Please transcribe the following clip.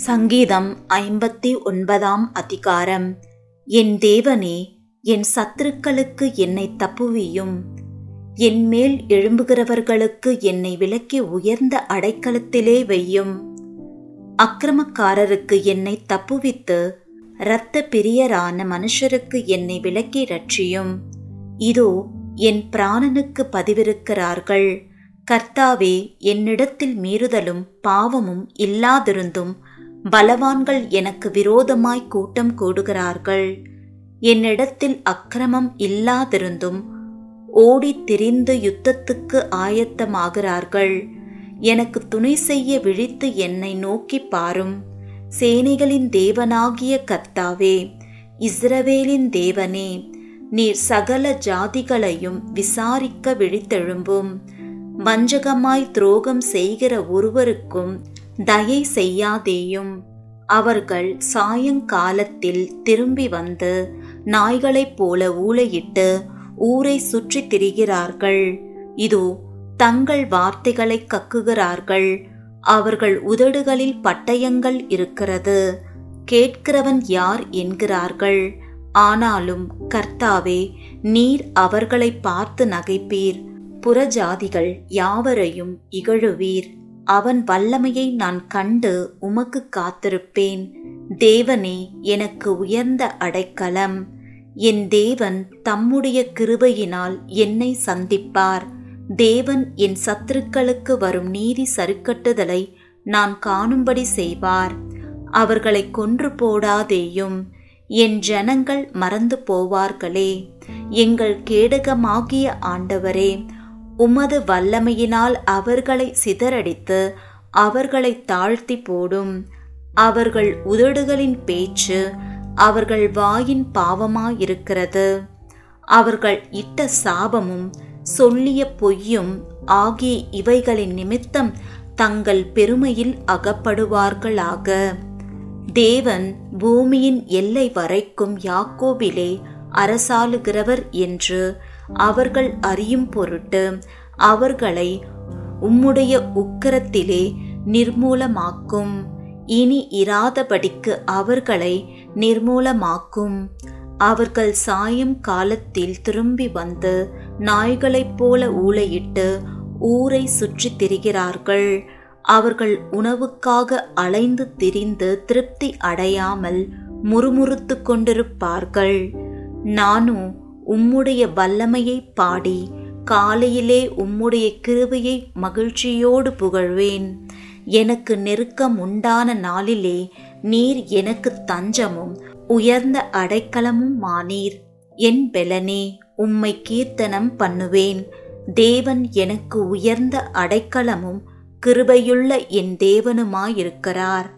சங்கீதம் ஐம்பத்தி ஒன்பதாம் அதிகாரம். என் தேவனே என் சத்துருக்களுக்கு என்னை தப்புவியும். என் மேல் எழும்புகிறவர்களுக்கு என்னை விலக்கி உயர்ந்த அடைக்கலத்திலே வையும். அக்கிரமக்காரருக்கு என்னை தப்புவித்து இரத்த பிரியரான மனுஷருக்கு என்னை விலக்கி ரட்சியும். இதோ என் பிராணனுக்கு பதிவிருக்கிறார்கள். கர்த்தாவே என்னிடத்தில் மீறுதலும் பாவமும் இல்லாதிருந்தும் பலவான்கள் எனக்கு விரோதமாய் கூட்டம் கூடுகிறார்கள். என்னிடத்தில் அக்கிரமம் இல்லாதிருந்தும் ஓடித் திரிந்து யுத்தத்துக்கு ஆயத்தமாகிறார்கள். எனக்கு துணை செய்ய விழித்து என்னை நோக்கி பாரும். சேனைகளின் தேவனாகிய கர்த்தாவே இஸ்ரவேலின் தேவனே நீர் சகல ஜாதிகளையும் விசாரிக்க விழித்தெழும்பும். வஞ்சகமாய் துரோகம் செய்கிற ஒருவருக்கும் தயை செய்யாதேயும். அவர்கள் சாயங்காலத்தில் திரும்பி வந்து நாய்களைப் போல ஊளையிட்டு ஊரை சுற்றித் திரிகிறார்கள். இதோ தங்கள் வார்த்தைகளை கக்குகிறார்கள். அவர்கள் உதடுகளில் பட்டயங்கள் இருக்கிறது. கேட்கிறவன் யார் என்கிறார்கள். ஆனாலும் கர்த்தாவே நீர் அவர்களை பார்த்து நகைப்பீர். புறஜாதிகள் யாவரையும் இகழுவீர். அவன் வல்லமையை நான் கண்டு உமக்கு காத்திருப்பேன். தேவனே எனக்கு உயர்ந்த அடைக்கலம். என் தேவன் தம்முடைய கிருபையினால் என்னை சந்திப்பார். தேவன் என் சத்துருக்களுக்கு வரும் நீதி சருக்கட்டுதலை நான் காணும்படி செய்வார். அவர்களை கொன்று போடாதேயும். என் ஜனங்கள் மறந்து போவார்களே. எங்கள் கேடகமாகிய ஆண்டவரே உமது வல்லமையினால் அவர்களை சிதறடித்து அவர்களை தாழ்த்தி போடும். அவர்கள் உதடுகளின் பேச்சு அவர்கள் வாயின் பாவமாயிருக்கிறது. அவர்கள் இட்ட சாபமும் சொல்லிய பொய்யும் ஆகிய இவைகளின் நிமித்தம் தங்கள் பெருமையில் அகப்படுவார்களாக. தேவன் பூமியின் எல்லை வரைக்கும் யாக்கோபிலே அரசாளுகிறவர் என்று அவர்கள் அறியும் பொருட்டு அவர்களை உம்முடைய உக்கரத்திலே நிர்மூலமாக்கும். இனி இராதபடிக்கு அவர்களை நிர்மூலமாக்கும். அவர்கள் சாயம் காலத்தில் திரும்பி வந்து நாய்களைப் போல ஊளையிட்டு ஊரை சுற்றித் திரிகிறார்கள். அவர்கள் உணவுக்காக அலைந்து திரிந்து திருப்தி அடையாமல் முறுமுறுத்து கொண்டிருப்பார்கள். நானும் உம்முடைய வல்லமையை பாடி காலையிலே உம்முடைய கிருபையை மகிழ்ச்சியோடு புகழ்வேன். எனக்கு நெருக்கம் உண்டான நாளிலே நீர் எனக்கு தஞ்சமும் உயர்ந்த அடைக்கலமும் மானீர் என் பெலனே உம்மை கீர்த்தனம் பண்ணுவேன். தேவன் எனக்கு உயர்ந்த அடைக்கலமும் கிருபையுள்ள என் தேவனுமாயிருக்கிறார்.